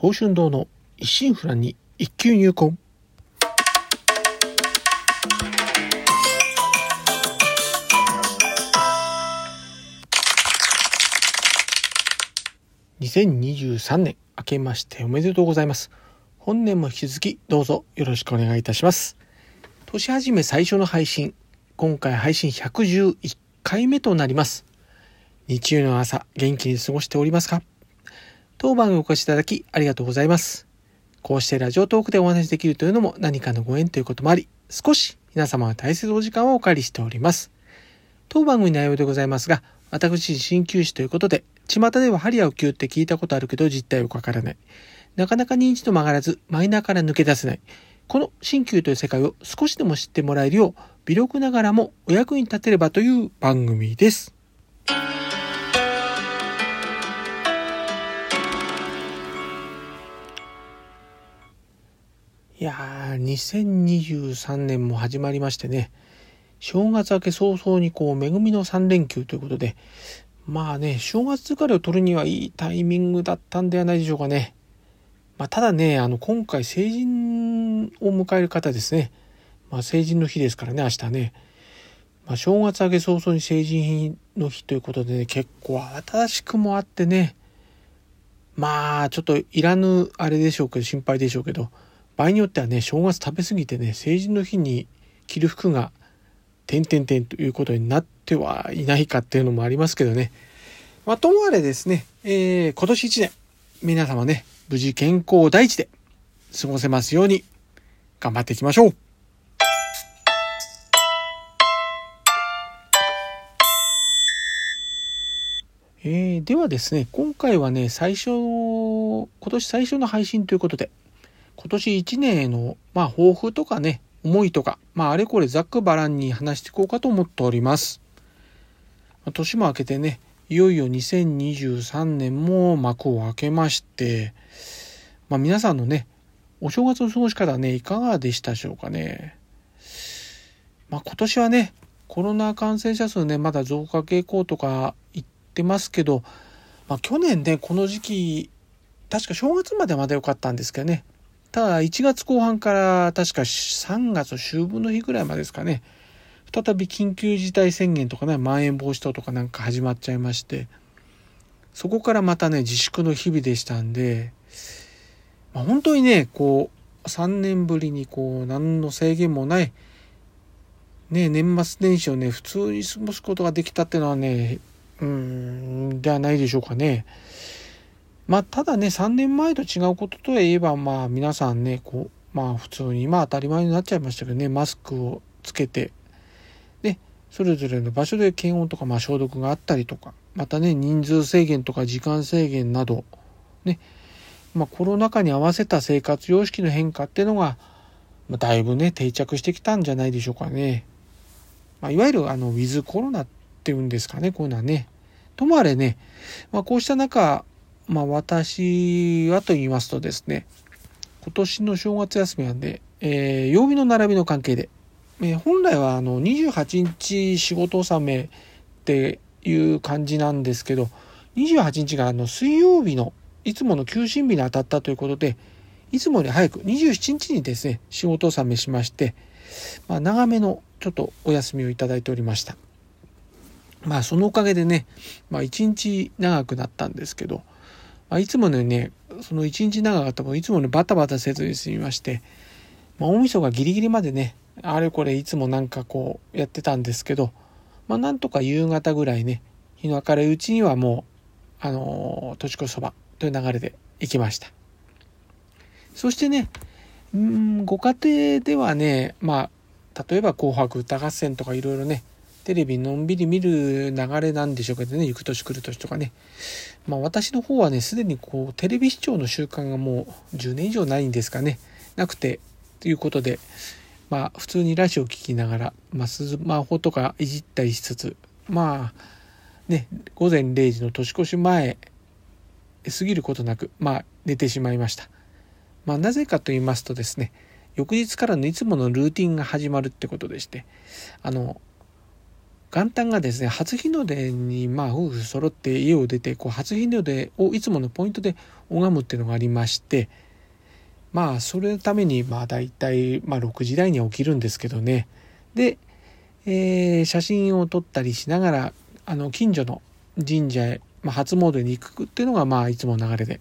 宝春堂の一心不乱に一級入魂。2023年明けましておめでとうございます。本年も引き続きどうぞよろしくお願いいたします。年始め最初の配信今回配信111回目となります。日曜の朝元気に過ごしておりますか？当番にお越しいただきありがとうございます。こうしてラジオトークでお話しできるというのも何かのご縁ということもあり、少し皆様は大切なお時間をお借りしております。当番組の内容でございますが、私鍼灸師ということで、巷では針を灸って聞いたことあるけど実態はわからない。なかなか認知度も上がらず、マイナーから抜け出せない。この鍼灸という世界を少しでも知ってもらえるよう、微力ながらもお役に立てればという番組です。いやー、2023年も始まりましてね、正月明け早々にこう、恵みの3連休ということで、まあね、正月疲れを取るにはいいタイミングだったんではないでしょうかね。まあ、ただね、あの、今回成人を迎える方ですね。まあ、成人の日ですからね、明日ね。まあ、正月明け早々に成人の日ということでね、結構新しくもあってね、まあ、ちょっといらぬあれでしょうけど、心配でしょうけど、場合によってはね正月食べ過ぎてね成人の日に着る服が点々点ということになってはいないかっていうのもありますけどね。まあ、ともあれですね、えー、今年1年、皆様ね、無事健康第一で過ごせますように頑張っていきましょう。えー、ではですね、今回はね、最初、今年最初の配信ということで、今年1年への、まあ、抱負とかね、思いとか、まあ、あれこれざっくばらんに話していこうかと思っております。年も明けてね、いよいよ2023年も幕を開けまして、まあ、皆さんのね、お正月の過ごし方ね、いかがでしたでしょうかね。まあ、今年はね、コロナ感染者数ね、まだ増加傾向とか言ってますけど、まあ、去年ね、この時期、確か正月までまだ良かったんですけどね、ただ1月後半から確か3月秋分の日ぐらいまでですかね再び緊急事態宣言とかねまん延防止等とかなんか始まっちゃいましてそこからまたね自粛の日々でしたんで、まあ、本当にねこう3年ぶりにこう何の制限もないね年末年始をね普通に過ごすことができたっていうのはねうんではないでしょうかね。まあ、ただね、3年前と違うことといえば、まあ、皆さんね、こう、まあ、普通に、まあ、当たり前になっちゃいましたけどね、マスクをつけて、で、それぞれの場所で検温とか、まあ、消毒があったりとか、またね、人数制限とか時間制限など、ね、まあ、コロナ禍に合わせた生活様式の変化っていうのが、まあ、だいぶね、定着してきたんじゃないでしょうかね。まあ、いわゆる、あの、ウィズコロナっていうんですかね、こういうのはね。ともあれね、まあ、こうした中、まあ私はと言いますとですね、今年の正月休みなんで、えー、曜日の並びの関係で、えー、本来はあの28日仕事納めっていう感じなんですけど、28日があの水曜日のいつもの休診日に当たったということで、いつもより早く27日にですね、仕事納めしまして、まあ、長めのちょっとお休みをいただいておりました。まあそのおかげでね、まあ一日長くなったんですけど、まあ、いつものね、その一日長かったもいつものバタバタせずに済みまして、まあ、大晦日ギリギリまでね、あれこれいつもなんかこうやってたんですけど、まあなんとか夕方ぐらいね、日の明るいうちにはもう、あのー、年越しそばという流れで行きました。そしてね、うん、ご家庭ではね、まあ、例えば紅白歌合戦とかいろいろね、テレビのんびり見る流れなんでしょうけどね、行く年来る年とかね。まあ私の方はね、すでにこう、テレビ視聴の習慣がもう10年以上ないんですかね。なくて、ということで、まあ普通にラジオ聴きながら、まあスマホとかいじったりしつつ、まあね、午前0時の年越し前、過ぎることなく、まあ寝てしまいました。まあなぜかと言いますとですね、翌日からのいつものルーティンが始まるってことでして、あの、元旦がですね初日の出にまあ夫婦揃って家を出てこう初日の出をいつものポイントで拝むっていうのがありましてまあそれのためにまあ大体まあ6時台に起きるんですけどね。で、えー、写真を撮ったりしながらあの近所の神社へ、まあ、初詣に行くっていうのがまあいつも流れで。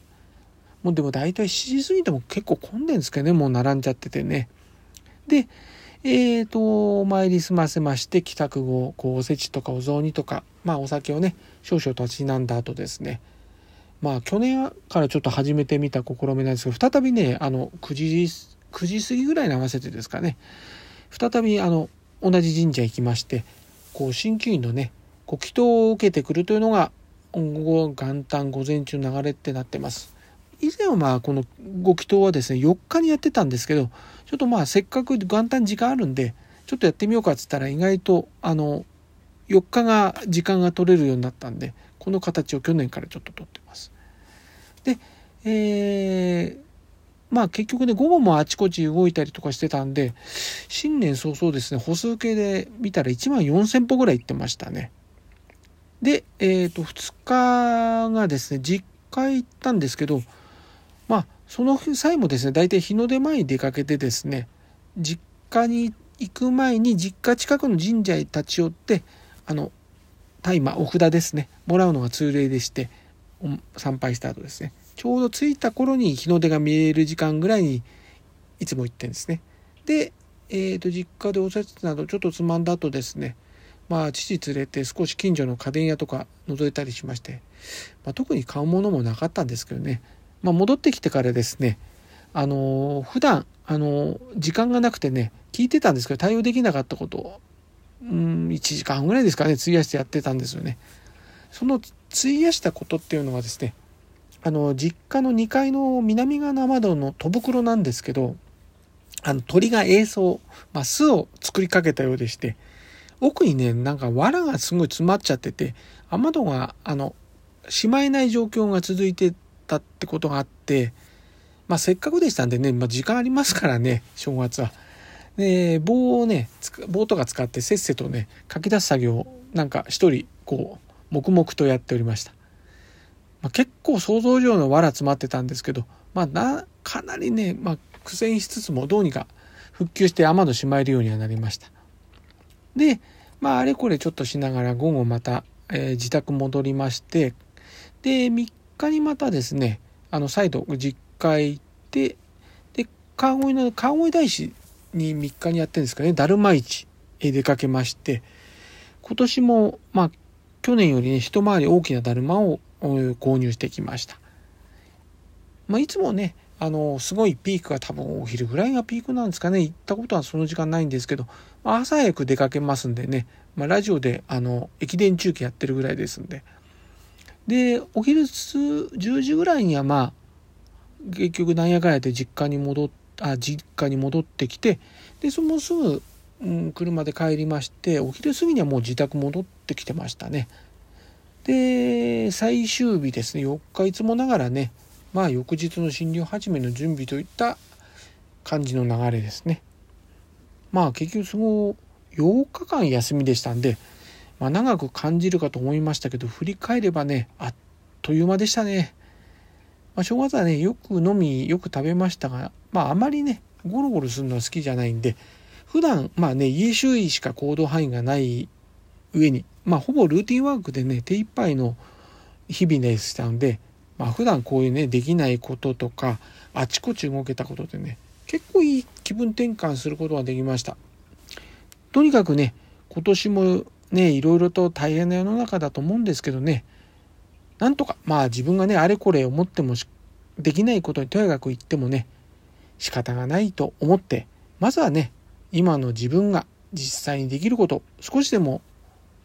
もうでも大体7時過ぎても結構混んでるんですけどねもう並んじゃっててね。でえーと、お参り済ませまして帰宅後こうおせちとかお雑煮とか、まあ、お酒をね少々たしなんだ後ですねまあ去年からちょっと始めてみた試みなんですけど再びねあの9時9時過ぎぐらいに合わせてですかね再びあの同じ神社行きましてこう鍼灸院のねご祈祷を受けてくるというのが今後元旦午前中の流れってなってます。以前はまあこのご祈祷はですね4日にやってたんですけどちょっとまあせっかく元旦時間あるんでちょっとやってみようかっつったら意外とあの4日が時間が取れるようになったんでこの形を去年からちょっと取ってます。で、えー、まあ結局ね午後もあちこち動いたりとかしてたんで新年早々ですね歩数計で見たら1万4,000歩ぐらい行ってましたね。で、えっ、ー、と2日がですね実家行ったんですけどまあその際もですね大体日の出前に出かけてですね実家に行く前に実家近くの神社へ立ち寄ってあの大麻お札ですねもらうのが通例でして参拝した後ですねちょうど着いた頃に日の出が見える時間ぐらいにいつも行ってんですね。で、えー、と実家でおせちなどちょっとつまんだ後ですねまあ父連れて少し近所の家電屋とか覗いたりしまして、まあ、特に買うものもなかったんですけどねまあ、戻ってきてからですねあの普段あの時間がなくてね聞いてたんですけど対応できなかったことをうん1時間ぐらいですかね費やしてやってたんですよね。その費やしたことっていうのはですねあの実家の2階の南側の窓の戸袋なんですけどあの鳥が営巣、まあ、巣を作りかけたようでして奥にねなんか藁がすごい詰まっちゃってて雨戸があのしまえない状況が続いてったってことがあって、まあ、せっかくでしたんでね、まあ、時間ありますからね、正月は。で、棒をね、棒とか使ってせっせとね、書き出す作業をなんか一人、こう、黙々とやっておりました。まあ、結構想像以上の藁詰まってたんですけど、まあな、かなりね、まあ、苦戦しつつもどうにか復旧して雨戸しまえるようにはなりました。で、まあ、あれこれちょっとしながら午後また、えー、自宅戻りまして、で、3日にまたですねあの再度実家へ行ってで川越の川越大師に3日にやってるんですかねだるま市へ出かけまして今年もまあ去年よりね一回り大きなだるまを購入してきました。まあ、いつもねあのすごいピークが多分お昼ぐらいがピークなんですかね行ったことはその時間ないんですけど、まあ、朝早く出かけますんでね、まあ、ラジオであの駅伝中継やってるぐらいですんででお昼10時ぐらいにはまあ結局なんやかんやで実家に戻っあ実家に戻ってきてでそのすぐ、うん、車で帰りましてお昼過ぎにはもう自宅戻ってきてましたね。で最終日ですね4日いつもながらねまあ翌日の診療始めの準備といった感じの流れですね。まあ結局その8日間休みでしたんでまあ、長く感じるかと思いましたけど振り返ればねあっという間でしたね。まあ、正月はねよく飲みよく食べましたが、まあ、あまりねゴロゴロするのは好きじゃないんで普段まあね家周囲しか行動範囲がない上にまあほぼルーティンワークでね手一杯の日々でしたんでまあ普段こういうねできないこととかあちこち動けたことでね結構いい気分転換することができました。とにかくね今年もねいろいろと大変な世の中だと思うんですけどねなんとかまあ自分がねあれこれ思ってもできないことにとやかく言ってもね仕方がないと思ってまずはね今の自分が実際にできること少しでも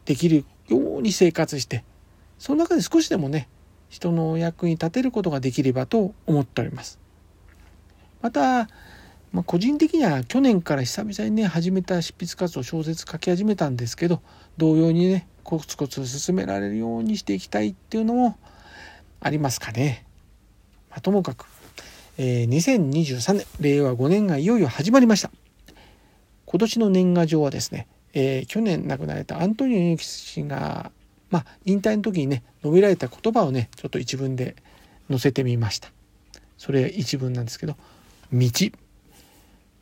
できるように生活してその中で少しでもね人のお役に立てることができればと思っております。またまあ、個人的には去年から久々にね始めた執筆活動小説書き始めたんですけど同様にねコツコツ進められるようにしていきたいっていうのもありますかね。まあ、ともかく、えー、2023年令和5年がいよいよ始まりました。今年の年賀状はですね、えー、去年亡くなられたアントニオ猪木氏が、まあ、引退の時にね述べられた言葉をねちょっと一文で載せてみましたそれ一文なんですけど「道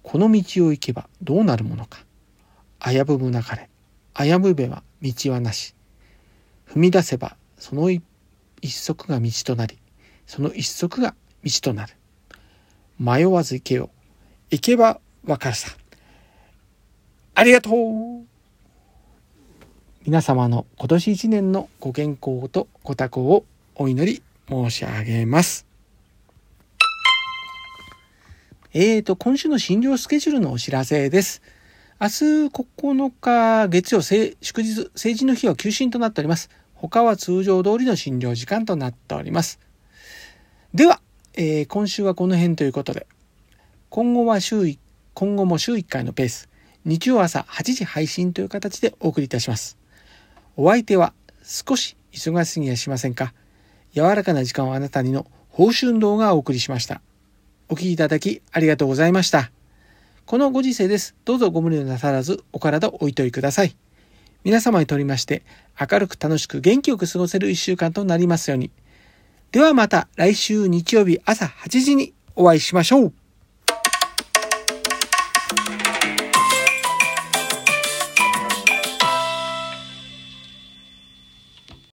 この道を行けばどうなるものか危ぶむなかれ危ぶべば道はなし。踏み出せばその一足が道となりその一足が道となる。迷わず行けよ。行けばわかるさ。ありがとう。皆様の今年一年のご健康とご多幸をお祈り申し上げます。えーと、今週の診療スケジュールのお知らせです。明日9日月曜祝日、成人の日は休診となっております。他は通常通りの診療時間となっております。では、えー、今週はこの辺ということで、今後は週、今後も週1回のペース、日曜朝8時配信という形でお送りいたします。お相手は少し忙しすぎやしませんか？柔らかな時間をあなたにの報酬動画をお送りしました。お聴きいただきありがとうございました。このご時世です。どうぞご無理なさらずお体おいといください。皆様にとりまして明るく楽しく元気よく過ごせる一週間となりますように。ではまた来週日曜日朝8時にお会いしましょう。